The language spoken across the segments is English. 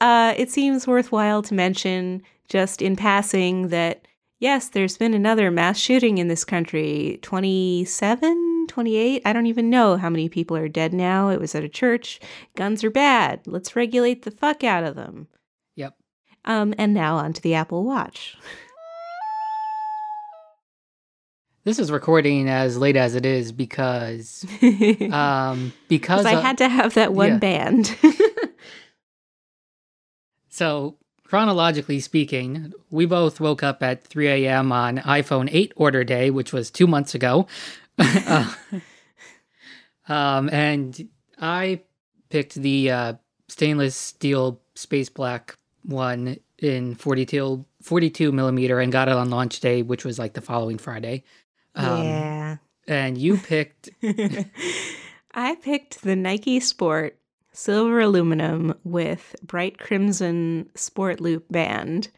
uh, it seems worthwhile to mention just in passing that yes, there's been another mass shooting in this country 27, 28. I don't even know how many people are dead now. It was at a church. Guns are bad. Let's regulate the fuck out of them. Yep. Um, and now on to the Apple Watch. This is recording as late as it is because um because I had to have that one yeah. band. so chronologically speaking, we both woke up at 3 a.m. on iPhone 8 order day, which was two months ago. Uh, um, and I picked the uh, stainless steel space black one in 42, 42 millimeter and got it on launch day, which was like the following Friday. Um, yeah. And you picked, I picked the Nike Sport silver aluminum with bright crimson sport loop band.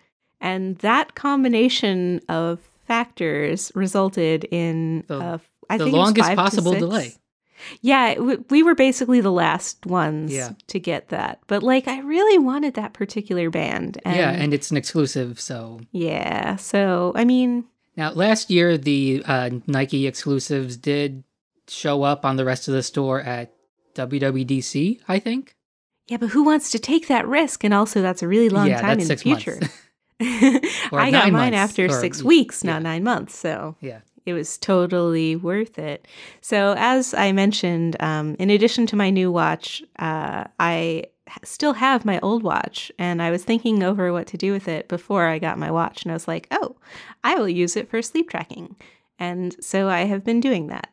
And that combination of factors resulted in The- uh, I the think longest possible delay. Yeah, w- we were basically the last ones Yeah. to get that. But like I really wanted that particular band. And yeah, and it's an exclusive, so yeah, so I mean, Now, last year, the uh, Nike exclusives did show up on the rest of the store at WWDC, I think. yeah, but who wants to take that risk? And also, that's a really long Yeah, time in the future. I got mine months, after or- six weeks, not yeah. nine months. So Yeah. it was totally worth it. So, as I mentioned, um, in addition to my new watch, uh, I still have my old watch, and I was thinking over what to do with it before I got my watch, and I was like, oh, I will use it for sleep tracking. And so I have been doing that.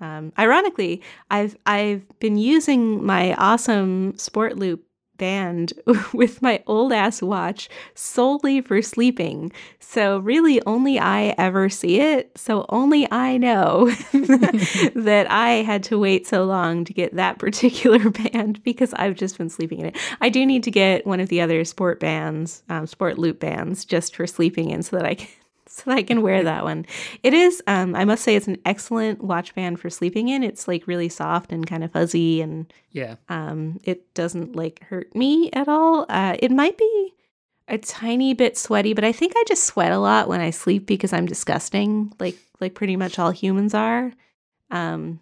Um, ironically, I've I've been using my awesome Sport Loop band with my old ass watch solely for sleeping. So really only I ever see it. So only I know that I had to wait so long to get that particular band because I've just been sleeping in it. I do need to get one of the other sport bands, um, sport loop bands, just for sleeping in so that I can so that I can wear that one. It is, um, I must say, it's an excellent watch band for sleeping in. It's like really soft and kind of fuzzy, and Yeah. um, it doesn't like hurt me at all. Uh, it might be a tiny bit sweaty, but I think I just sweat a lot when I sleep because I'm disgusting, like like pretty much all humans are. Um,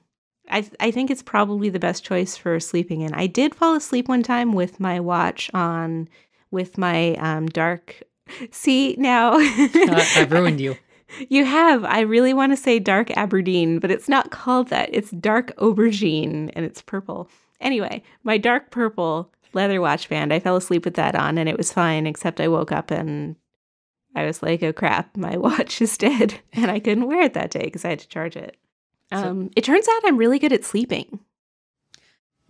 I I think it's probably the best choice for sleeping in. I did fall asleep one time with my watch on, with my um, dark. See now, Uh, I've ruined you. you have. I really want to say dark Aberdeen, but it's not called that. It's dark aubergine and it's purple. Anyway, my dark purple leather watch band, I fell asleep with that on and it was fine, except I woke up and I was like, oh crap, my watch is dead. And I couldn't wear it that day because I had to charge it. So- Um, it turns out I'm really good at sleeping.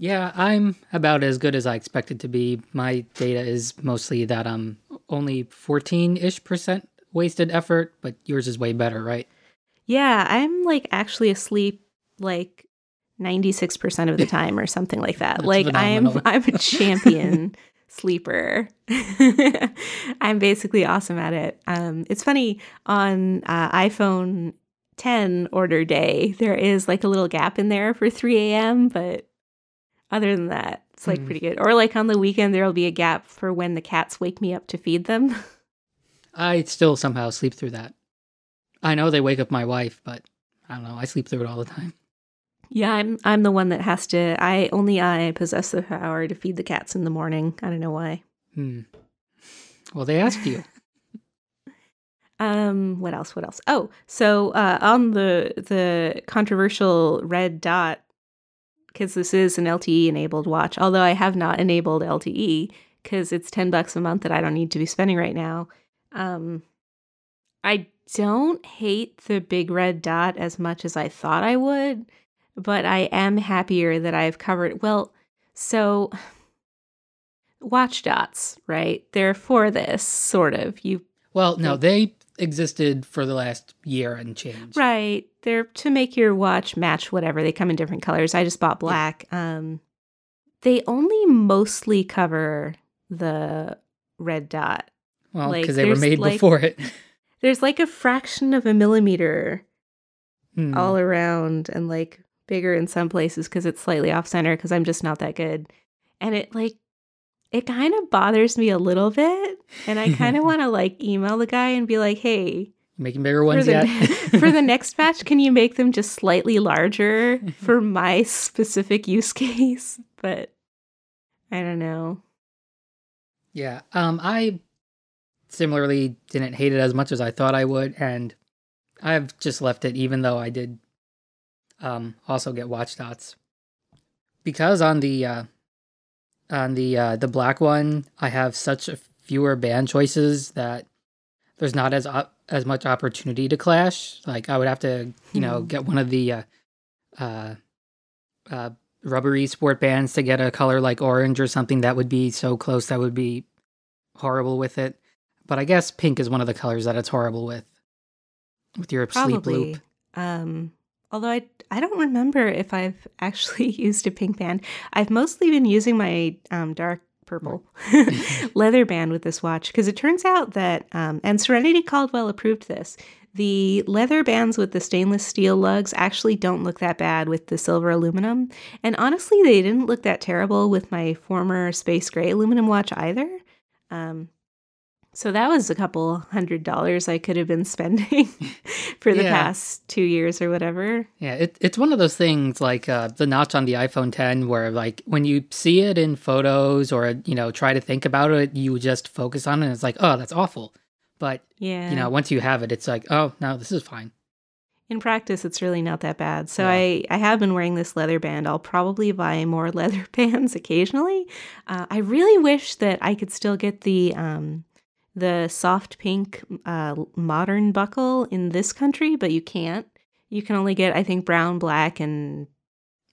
Yeah, I'm about as good as I expected to be. My data is mostly that I'm only 14 ish percent wasted effort, but yours is way better, right? Yeah, I'm like actually asleep like 96% of the time or something like that. That's like I'm. I'm a champion sleeper. I'm basically awesome at it. Um it's funny on uh, iPhone 10 order day there is like a little gap in there for 3 a.m. but other than that it's like Hmm. pretty good. Or like on the weekend there'll be a gap for when the cats wake me up to feed them. I still somehow sleep through that. I know they wake up my wife, but I don't know. I sleep through it all the time. Yeah, I'm I'm the one that has to I only I possess the power to feed the cats in the morning. I don't know why. Hmm. Well, they asked you. Um what else? What else? Oh, so uh on the the controversial red dot cuz this is an LTE enabled watch, although I have not enabled LTE cuz it's 10 bucks a month that I don't need to be spending right now. Um I don't hate the big red dot as much as I thought I would, but I am happier that I've covered. Well, so watch dots, right? They're for this sort of. You Well, no, they existed for the last year and change. right? They're to make your watch match whatever. They come in different colors. I just bought black. Um, they only mostly cover the red dot. Well, Like, because they were made like- before it. There's like a fraction of a millimeter Hmm. all around and like bigger in some places because it's slightly off center because I'm just not that good. And it like it kind of bothers me a little bit. And I kind of want to like email the guy and be like, hey, Making bigger ones for the, yet? for the next batch, can you make them just slightly larger for my specific use case? But I don't know. yeah. Um, I similarly didn't hate it as much as I thought I would, and I've just left it, even though I did um also get watch dots because on the uh on the uh the black one I have such a fewer band choices that there's not as op- as much opportunity to clash. Like I would have to, you know, Hmm. get one of the uh, uh, uh, rubbery sport bands to get a color like orange or something that would be so close that would be horrible with it. But I guess pink is one of the colors that it's horrible with. With your sleep loop. Um, although I I don't remember if I've actually used a pink band. I've mostly been using my um, dark purple leather band with this watch because it turns out that um, and Serenity Caldwell approved this. The leather bands with the stainless steel lugs actually don't look that bad with the silver aluminum. And honestly, they didn't look that terrible with my former space gray aluminum watch either. Um, so that was a couple hundred dollars I could have been spending for the Yeah. past two years or whatever. Yeah, it, it's one of those things like uh, the notch on the iPhone 10 where like when you see it in photos or you know try to think about it, you just focus on it and it's like, "Oh, that's awful." But, Yeah. you know, once you have it, it's like, "Oh, no, this is fine." in practice, it's really not that bad. So Yeah. I, I have been wearing this leather band. I'll probably buy more leather bands occasionally. Uh, I really wish that I could still get the um, the soft pink uh, modern buckle in this country, but you can't. You can only get, I think, brown, black, and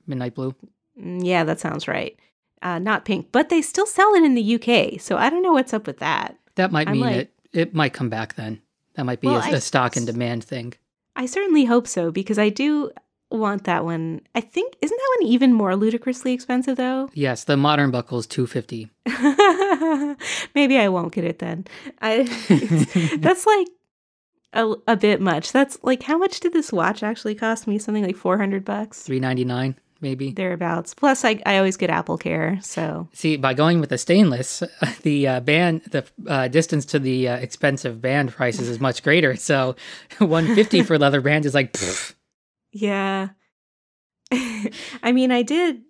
Midnight Blue. Mm, Yeah, that sounds right. Uh, not pink, but they still sell it in the UK. So I don't know what's up with that. That might I'm mean like- it it might come back then. That might be Well, a, I- a stock and demand thing. I certainly hope so because I do want that one. I think isn't that one even more ludicrously expensive though? Yes, the modern buckle is 250. Maybe I won't get it then. I that's like a, a bit much. That's like how much did this watch actually cost me? Something like 400 bucks 399 maybe. thereabouts. Plus I I always get AppleCare, so See, by going with the stainless, the uh, band, the uh, distance to the uh, expensive band prices is much greater. So, 150 for leather band is like. Yeah. I mean, I did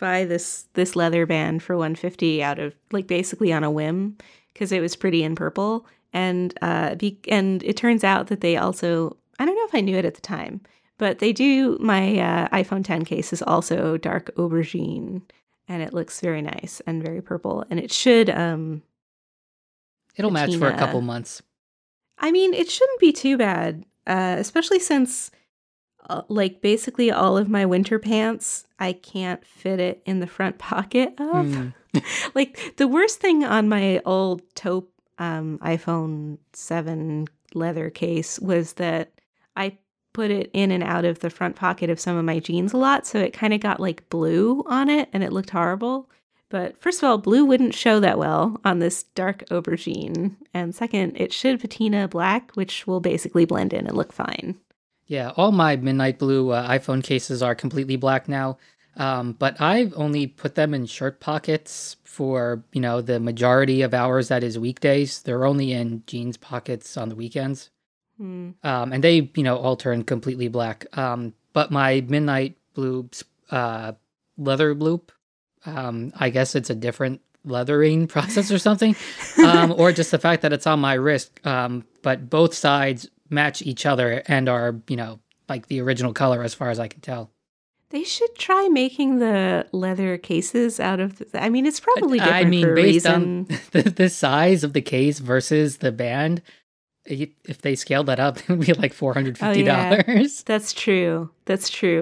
buy this this leather band for 150 out of like basically on a whim because it was pretty in purple and uh be- and it turns out that they also I don't know if I knew it at the time, but they do my uh, iPhone 10 case is also dark aubergine and it looks very nice and very purple and it should um it'll match for a couple months. I mean, it shouldn't be too bad, uh, especially since, uh, like, basically all of my winter pants, I can't fit it in the front pocket of. Hmm. like, the worst thing on my old taupe um, iPhone 7 leather case was that I put it in and out of the front pocket of some of my jeans a lot, so it kind of got like blue on it and it looked horrible. But first of all, blue wouldn't show that well on this dark aubergine. And second, it should patina black, which will basically blend in and look fine. Yeah, all my midnight blue uh, iPhone cases are completely black now. Um, but I've only put them in shirt pockets for, you know, the majority of hours that is weekdays. They're only in jeans pockets on the weekends. Hmm. Um, and they, you know, all turn completely black. Um, but my midnight blue uh, leather loop, um, I guess it's a different leathering process or something, um, or just the fact that it's on my wrist. Um, but both sides match each other and are, you know, like the original color as far as I can tell. They should try making the leather cases out of. The, I mean, it's probably different I mean, for based reason. on the, the size of the case versus the band, if they scaled that up, it would be like four hundred fifty dollars. That's true. That's true.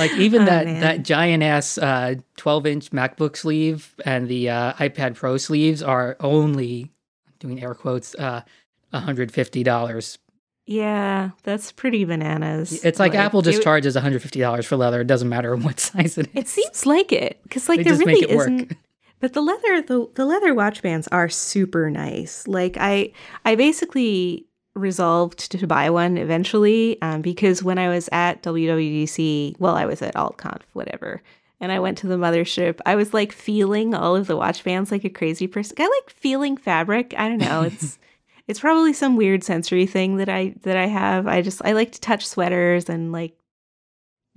like even Oh, that man. that giant ass uh, 12 inch MacBook sleeve and the uh, iPad Pro sleeves are only doing air quotes uh, $150. Yeah, that's pretty bananas. It's like, Apple just it, charges $150 for leather. It doesn't matter what size it is. It seems like it because like They there really it work. isn't. But the leather the the leather watch bands are super nice. Like I I basically resolved to buy one eventually um, because when I was at WWDC, well, I was at AltConf, whatever, and I went to the mothership, I was like feeling all of the watch bands like a crazy person. I like feeling fabric. I don't know. It's it's probably some weird sensory thing that I that I have. I just I like to touch sweaters and like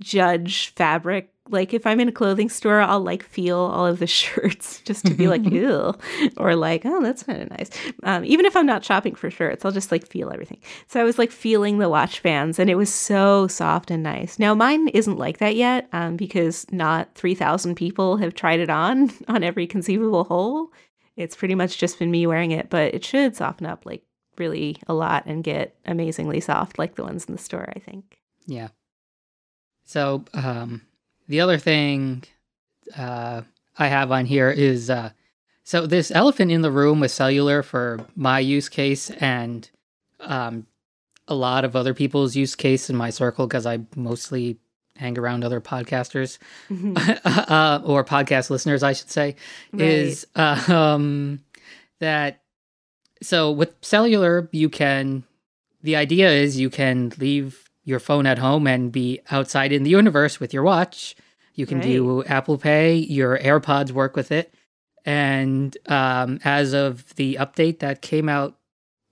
judge fabric. Like if I'm in a clothing store, I'll like feel all of the shirts just to be like, ew, or like, oh, that's kind of nice. Um, even if I'm not shopping for shirts, I'll just like feel everything. So I was like feeling the watch bands, and it was so soft and nice. Now mine isn't like that yet, um, because not three thousand people have tried it on on every conceivable hole. It's pretty much just been me wearing it, but it should soften up like really a lot and get amazingly soft, like the ones in the store. I think. Yeah. So um, the other thing uh, I have on here is uh, so this elephant in the room with cellular for my use case and um, a lot of other people's use case in my circle because I mostly hang around other podcasters uh, or podcast listeners, I should say, Right. is uh, um, that so with cellular you can the idea is you can leave your phone at home and be outside in the universe with your watch. You can do Apple Pay. Your AirPods work with it. And um, as of the update that came out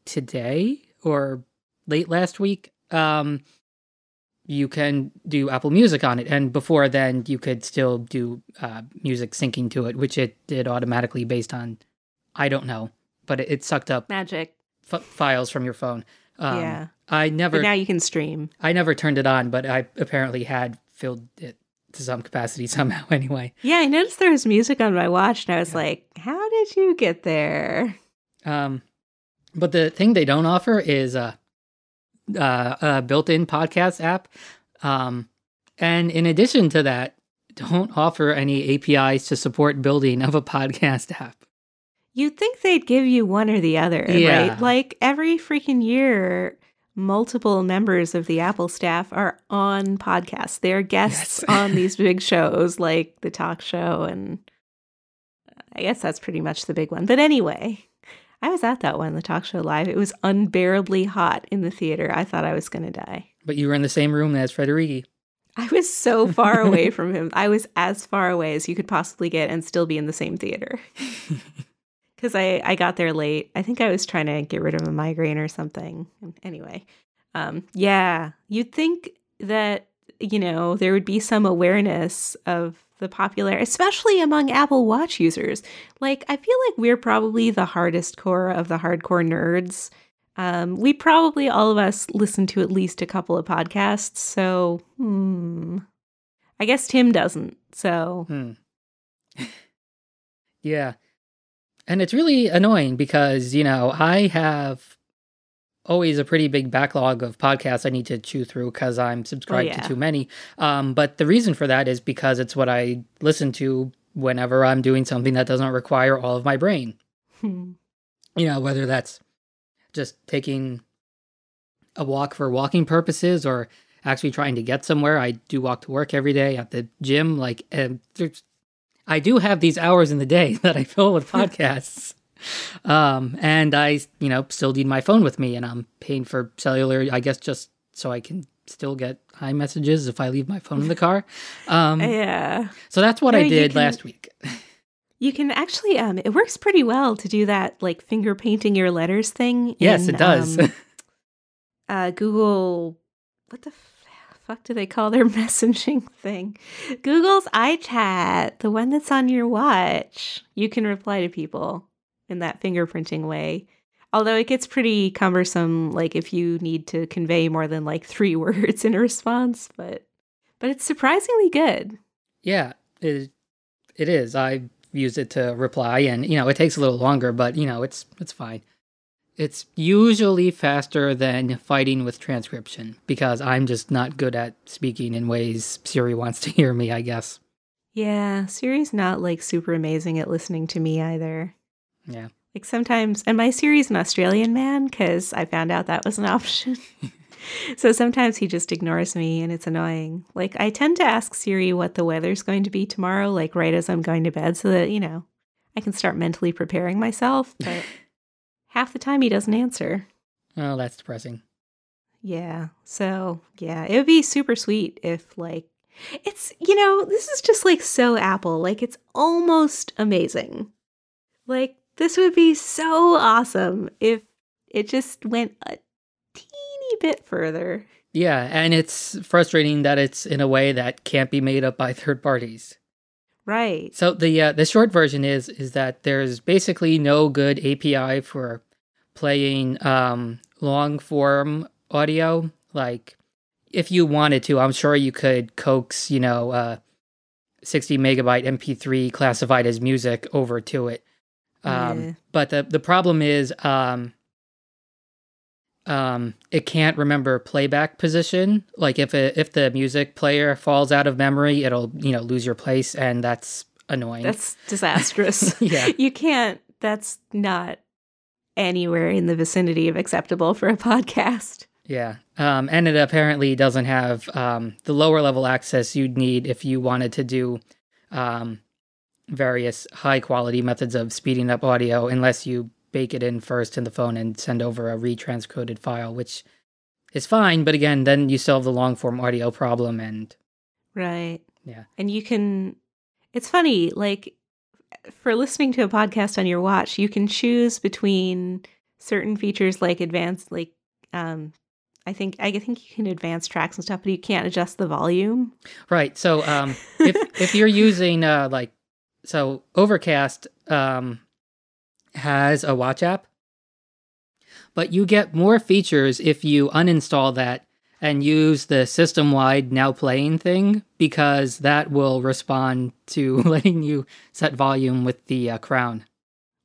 today or late last week, um, you can do Apple Music on it. And before then, you could still do uh, music syncing to it, which it did automatically based on, I don't know, but it, it sucked up Magic. f- files from your phone. Um, yeah. I never But now you can stream. I never turned it on, but I apparently had filled it to some capacity somehow anyway. Yeah, I noticed there was music on my watch, and I was like, "How did you get there?" Um, but the thing they don't offer is a, a, a built-in podcast app. Um, and in addition to that, don't offer any APIs to support building of a podcast app. You'd think they'd give you one or the other, Yeah. right? Like every freaking year, multiple members of the Apple staff are on podcasts. They're guests Yes. on these big shows like the talk show. And I guess that's pretty much the big one. But anyway, I was at that one, the talk show live. It was unbearably hot in the theater. I thought I was going to die. But you were in the same room as Federighi. I was so far away from him. I was as far away as you could possibly get and still be in the same theater. Because I, I got there late. I think I was trying to get rid of a migraine or something. Anyway, um, yeah, you'd think that, you know, there would be some awareness of the popular, especially among Apple Watch users. Like, I feel like we're probably the hardest core of the hardcore nerds. Um, we probably all of us listen to at least a couple of podcasts. So, hmm. I guess Tim doesn't. So, Hmm. yeah. And it's really annoying because, you know, I have always a pretty big backlog of podcasts I need to chew through because I'm subscribed yeah. to too many. Um, but the reason for that is because it's what I listen to whenever I'm doing something that doesn't require all of my brain. hmm. You know, whether that's just taking a walk for walking purposes or actually trying to get somewhere. I do walk to work every day at the gym. Like, and there's, I do have these hours in the day that I fill with podcasts. Um, and I, you know, still need my phone with me, and I'm paying for cellular. I guess just so I can still get iMessages if I leave my phone in the car. Um, yeah. so that's what Yeah, I did can- last week. You can actually, um, it works pretty well to do that, like finger painting your letters thing. yes, in, it does. um, uh, Google, what the f- fuck do they call their messaging thing? Google's iChat, the one that's on your watch. You can reply to people in that fingerprinting way. Although it gets pretty cumbersome, like if you need to convey more than like three words in a response, but but it's surprisingly good. Yeah, it it is. I used it to reply, and you know it takes a little longer, but you know it's it's fine. It's usually faster than fighting with transcription because I'm just not good at speaking in ways Siri wants to hear me. I guess. Yeah, Siri's not like super amazing at listening to me either. Yeah. Like sometimes, and my Siri's an Australian man because I found out that was an option. so sometimes he just ignores me and it's annoying. Like I tend to ask Siri what the weather's going to be tomorrow, like right as I'm going to bed, so that, you know, I can start mentally preparing myself. But half the time he doesn't answer. Oh, that's depressing. Yeah. So, yeah, it would be super sweet if, like, It's, you know, this is just like so Apple. Like, it's almost amazing. Like, this would be so awesome if it just went a teeny bit further. Yeah, and it's frustrating that it's in a way that can't be made up by third parties. Right. So the uh, the short version is is that there's basically no good API for playing um, long form audio. Like if you wanted to, I'm sure you could coax you know uh, 60 megabyte MP3 classified as music over to it. Um, Yeah. But the the problem is um, um, it can't remember playback position. Like if it, if the music player falls out of memory, it'll you know lose your place, and that's annoying. That's disastrous. yeah. you can't, that's not anywhere in the vicinity of acceptable for a podcast. Yeah. Um, and it apparently doesn't have um, the lower level access you'd need if you wanted to do um, various high quality methods of speeding up audio, unless you bake it in first in the phone and send over a retranscoded file, which is fine. But again, then you still have the long form audio problem. And Right. Yeah. And you can, it's funny, like for listening to a podcast on your watch, you can choose between certain features like advanced, like, um, I think I think you can advance tracks and stuff, but you can't adjust the volume. right. So um, if, if you're using uh, like, so Overcast um, has a watch app, but you get more features if you uninstall that and use the system wide now playing thing because that will respond to letting you set volume with the uh, crown.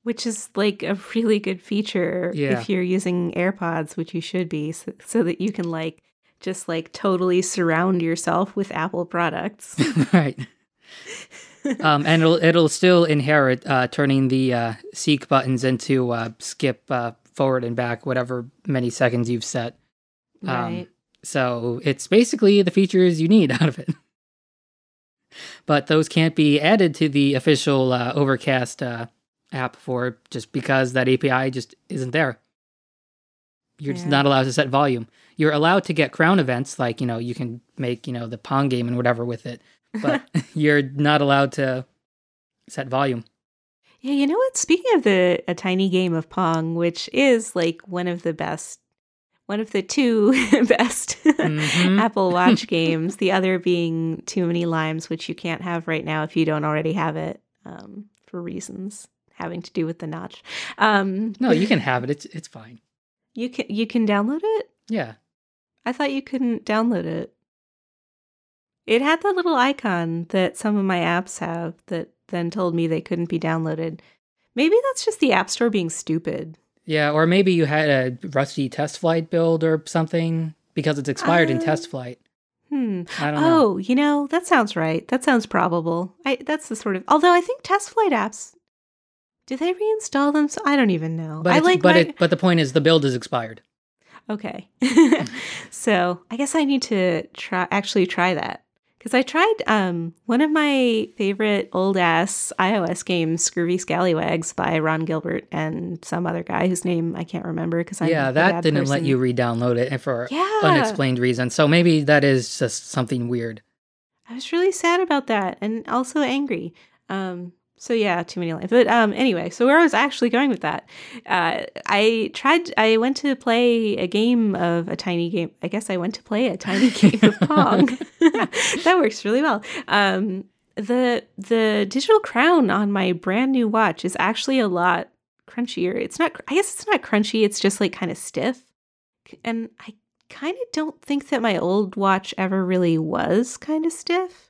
which is like a really good feature Yeah. if you're using AirPods, which you should be, so, so that you can like just like totally surround yourself with Apple products. right. um, and it'll it'll still inherit uh, turning the uh, seek buttons into uh, skip uh, forward and back whatever many seconds you've set. Um, right. So it's basically the features you need out of it. But those can't be added to the official uh, Overcast uh, app for just because that API just isn't there. You're just not allowed to set volume. You're allowed to get crown events, like, you know, you can make, you know, the Pong game and whatever with it, but you're not allowed to set volume. Yeah, you know what? Speaking of the a tiny game of Pong, which is like one of the best, one of the two best Mhm. Apple Watch games. The other being Too Many Limes, which you can't have right now if you don't already have it um, for reasons having to do with the notch. Um, No, you can have it. It's it's fine. you can you can download it. Yeah. I thought you couldn't download it. It had that little icon that some of my apps have that then told me they couldn't be downloaded. Maybe that's just the App Store being stupid. Yeah, or maybe you had a rusty TestFlight build or something because it's expired in Uh, TestFlight. Hmm. I don't know. Oh, you know, that sounds right. That sounds probable. I that's the sort of although I think test flight apps do they reinstall them? So I don't even know. But I it's- like but my, it, but the point is the build is expired. Okay. so I guess I need to try actually try that. Because I tried um one of my favorite old ass iOS games, Scurvy Scallywags by Ron Gilbert and some other guy whose name I can't remember because I'm yeah, that didn't let you re-download it for Yeah. unexplained reasons. So maybe that is just something weird. I was really sad about that and also angry. Um, so yeah, too many lines. But um, anyway, so where I was actually going with that, uh, I tried. I went to play a game of a tiny game. I guess I went to play a tiny game of Pong. that works really well. Um, the the digital crown on my brand new watch is actually a lot crunchier. It's not. I guess it's not crunchy. It's just like kind of stiff, and I kind of don't think that my old watch ever really was kind of stiff.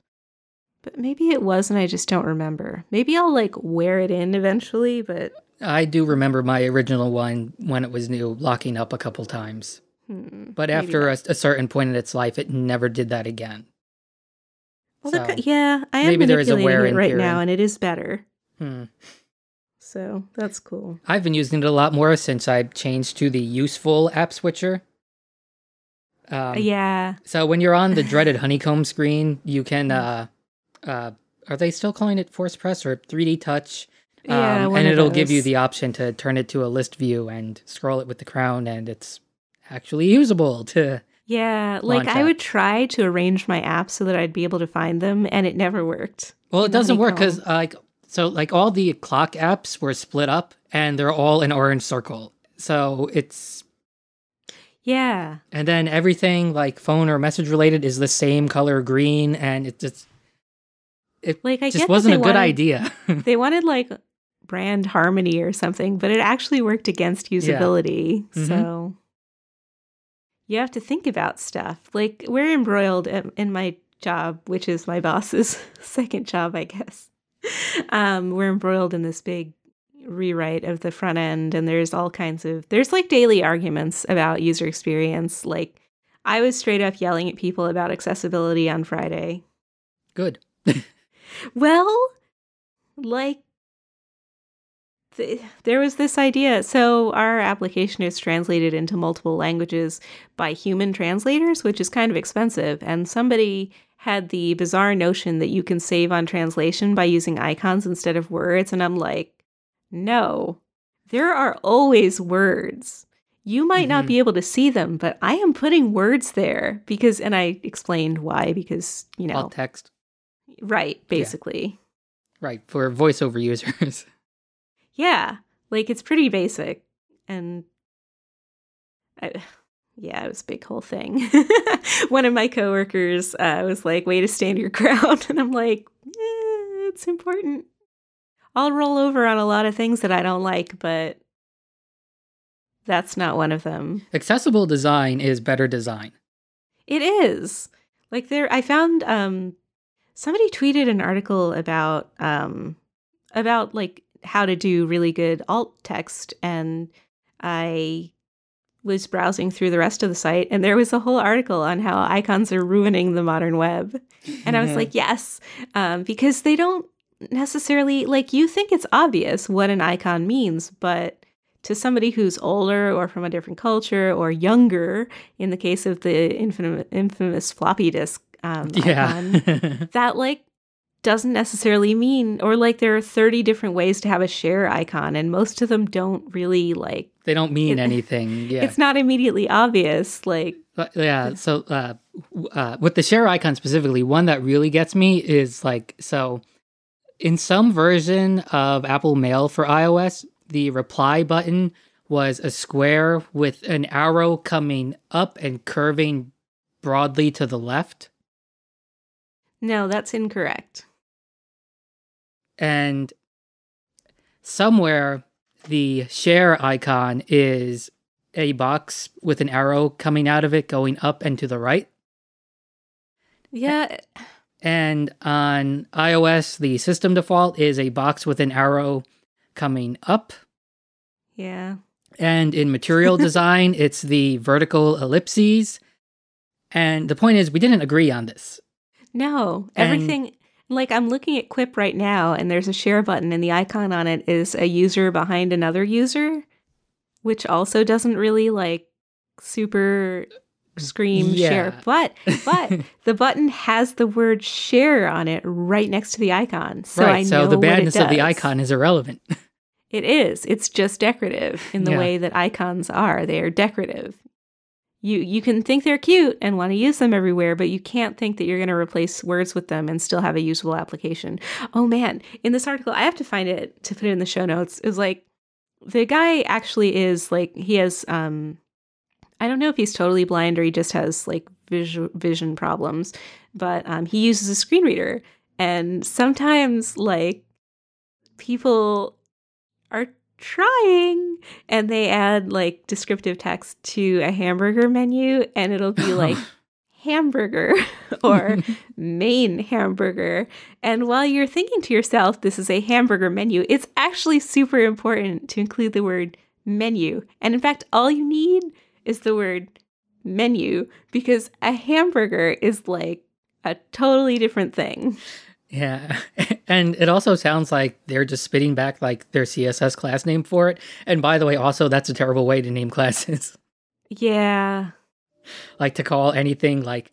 But maybe it was and I just don't remember. Maybe I'll like wear it in eventually, but I do remember my original one when it was new locking up a couple times. hmm, But after a, a certain point in its life, it never did that again. well, so co- yeah, I am maybe there is a manipulating it right period. now and it is better. Hmm. So that's cool. I've been using it a lot more since I changed to the useful app switcher. Um, yeah. So when you're on the dreaded honeycomb screen, you can uh uh are they still calling it force press or 3D touch? Yeah, Um, one and it'll give you the option to turn it to a list view and scroll it with the crown and it's actually usable to Yeah, like I would try to arrange my apps so that I'd be able to find them, and it never worked. Well, it doesn't work because honeycomb. like so like all the clock apps were split up and they're all an orange circle. So it's Yeah, and then everything like phone or message related is the same color green and it's just it like I just wasn't a good wanted- idea. They wanted like brand harmony or something, but it actually worked against usability. Mhm. So you have to think about stuff. Like we're embroiled in in my job, which is my boss's second job, I guess. Um, we're embroiled in this big rewrite of the front end, and there's all kinds of there's like daily arguments about user experience. Like I was straight up yelling at people about accessibility on Friday. good. Well, like th- there was this idea. So our application is translated into multiple languages by human translators, which is kind of expensive. And somebody had the bizarre notion that you can save on translation by using icons instead of words. And I'm like, no, there are always words. You might not Mhm. be able to see them, but I am putting words there because, and I explained why, because, you know, Alt text. Right, basically. Right, for voiceover users. Yeah, like it's pretty basic, and I, yeah, it was a big whole thing. One of my coworkers uh, was like, "Way to stand your ground," and I'm like, eh, "It's important." I'll roll over on a lot of things that I don't like, but that's not one of them. Accessible design is better design. It is. Like there I found um somebody tweeted an article about um about like how to do really good alt text and I was browsing through the rest of the site and there was a whole article on how icons are ruining the modern web. And I was like, yes, um, because they don't necessarily like you think it's obvious what an icon means, but to somebody who's older or from a different culture or younger, in the case of the infamous, infamous floppy disk um, icon, yeah. that like doesn't necessarily mean or like there are 30 different ways to have a share icon and most of them don't really like they don't mean It- anything. Yeah. it's not immediately obvious like But, yeah. So uh, uh, with the share icon specifically, one that really gets me is like so. In some version of Apple Mail for iOS, the reply button was a square with an arrow coming up and curving broadly to the left. No that's incorrect And somewhere the share icon is a box with an arrow coming out of it going up and to the right. yeah And on iOS, the system default is a box with an arrow coming up. yeah And in material design, it's the vertical ellipses. And the point is, we didn't agree on this. No, And- everything like I'm looking at Quip right now and there's a share button and the icon on it is a user behind another user, which also doesn't really like super scream share. But but the button has the word share on it right next to the icon. So I right. know So the badness of the icon is irrelevant. It is. It's just decorative in the Yeah. way that icons are. They are decorative. You you can think they're cute and want to use them everywhere, but you can't think that you're going to replace words with them and still have a usable application. Oh man, in this article, I have to find it to put it in the show notes. Was like the guy actually is like he has um I don't know if he's totally blind or he just has like visual vision problems, but um he uses a screen reader and sometimes like people are trying. And they add like descriptive text to a hamburger menu and it'll be like hamburger or main hamburger. And while you're thinking to yourself this is a hamburger menu it's actually super important to include the word menu. And in fact all you need is the word menu because a hamburger is like a totally different thing Yeah. And it also sounds like they're just spitting back like their CSS class name for it. And by the way, also that's a terrible way to name classes. yeah like to call anything like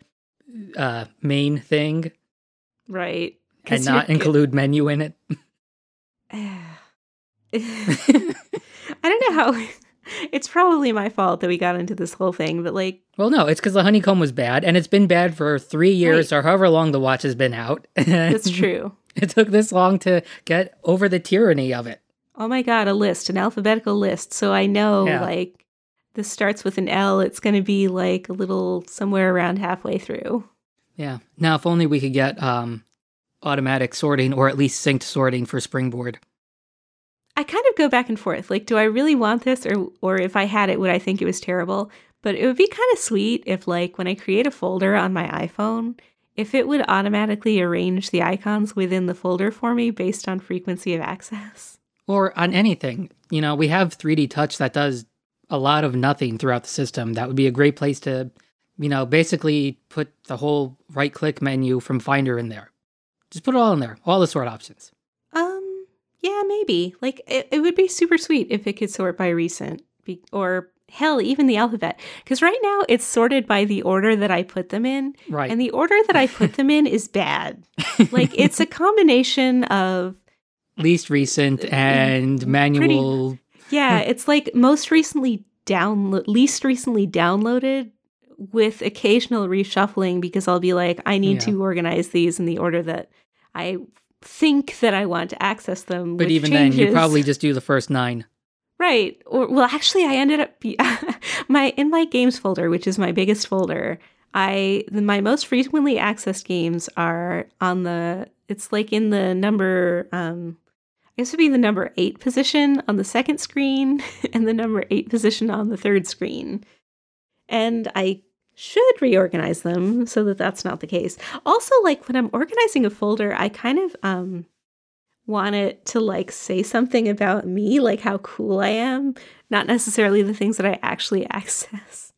uh main thing right and not include menu in it. I don't know how it's probably my fault that we got into this whole thing, but like, Well, no, it's because the honeycomb was bad, and it's been bad for three years or however long the watch has been out. that's true. it took this long to get over the tyranny of it. Oh my god, a list, an alphabetical list. So I know Yeah. like this starts with an L. It's going to be like a little somewhere around halfway through. Yeah. Now, if only we could get um, automatic sorting or at least synced sorting for Springboard. I kind of go back and forth. Like, do I really want this, or or if I had it, would I think it was terrible? But it would be kind of sweet if, like, when I create a folder on my iPhone, if it would automatically arrange the icons within the folder for me based on frequency of access. Or on anything. You know, we have 3D Touch that does a lot of nothing throughout the system. That would be a great place to, you know, basically put the whole right click menu from Finder in there. Just put it all in there, all the sort options. Yeah, maybe. Like, it, it would be super sweet if it could sort by recent, be, or hell, even the alphabet. Because right now it's sorted by the order that I put them in. Right. And the order that I put them in is bad. Like, it's a combination of least recent uh, and manual. Yeah, it's like most recently download, least recently downloaded with occasional reshuffling because I'll be like, I need Yeah. to organize these in the order that I think that I want to access them. But even then, you probably just do the first nine. right. Or well, actually, I ended up be- my in my games folder, which is my biggest folder. I my most frequently accessed games are on the. It's like in the number. um I guess it would be the number eight position on the second screen and the number eight position on the third screen. And I should reorganize them so that that's not the case. Also, like when I'm organizing a folder, I kind of um want it to like say something about me, like how cool I am, not necessarily the things that I actually access.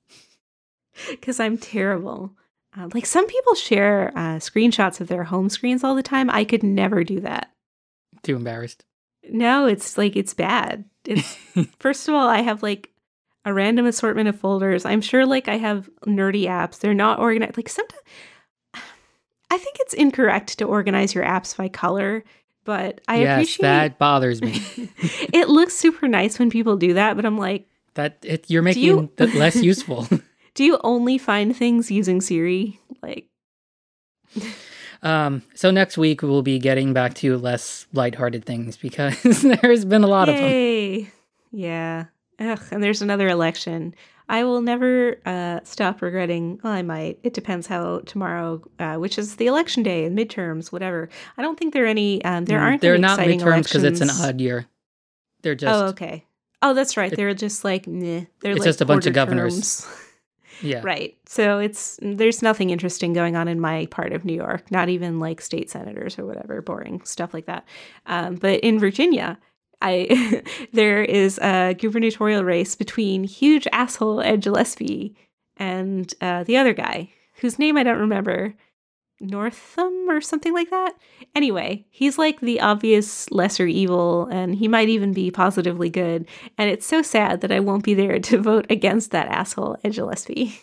Because I'm terrible. Uh, like some people share uh, screenshots of their home screens all the time. I could never do that. Too embarrassed. No, it's like it's bad. It's first of all, I have like a random assortment of folders. I'm sure like I have nerdy apps. They're not organized. Like sometimes I think it's incorrect to organize your apps by color, but I appreciate yes, appreciate that bothers me. it looks super nice when people do that, but I'm like, that it, you're making you- it less useful. do you only find things using Siri? Like um, so next week we'll be getting back to less lighthearted things because there's been a lot of them. Yeah. Ugh, and there's another election. I will never uh, stop regretting. Well, I might. It depends how tomorrow, uh, which is the election day and midterms, whatever. I don't think there are any. Um, there aren't. Mm, They're not midterms because it's an odd year. They're just oh, okay. Oh, that's right. it- They're just like. They're it's like just a bunch of governors. yeah. Right. So it's there's nothing interesting going on in my part of New York, not even like state senators or whatever, boring stuff like that. Um, but in Virginia, I there is a gubernatorial race between huge asshole Ed Gillespie and uh, the other guy whose name I don't remember, Northam or something like that. Anyway, he's like the obvious lesser evil, and he might even be positively good. And it's so sad that I won't be there to vote against that asshole Ed Gillespie.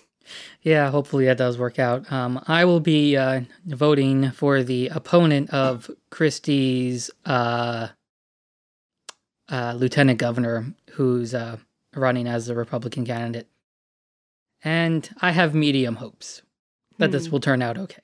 Yeah, hopefully that does work out. Um, I will be uh, voting for the opponent of Christie's uh, uh, lieutenant governor, who's uh, running as the Republican candidate. And I have medium hopes that this Hmm. will turn out okay.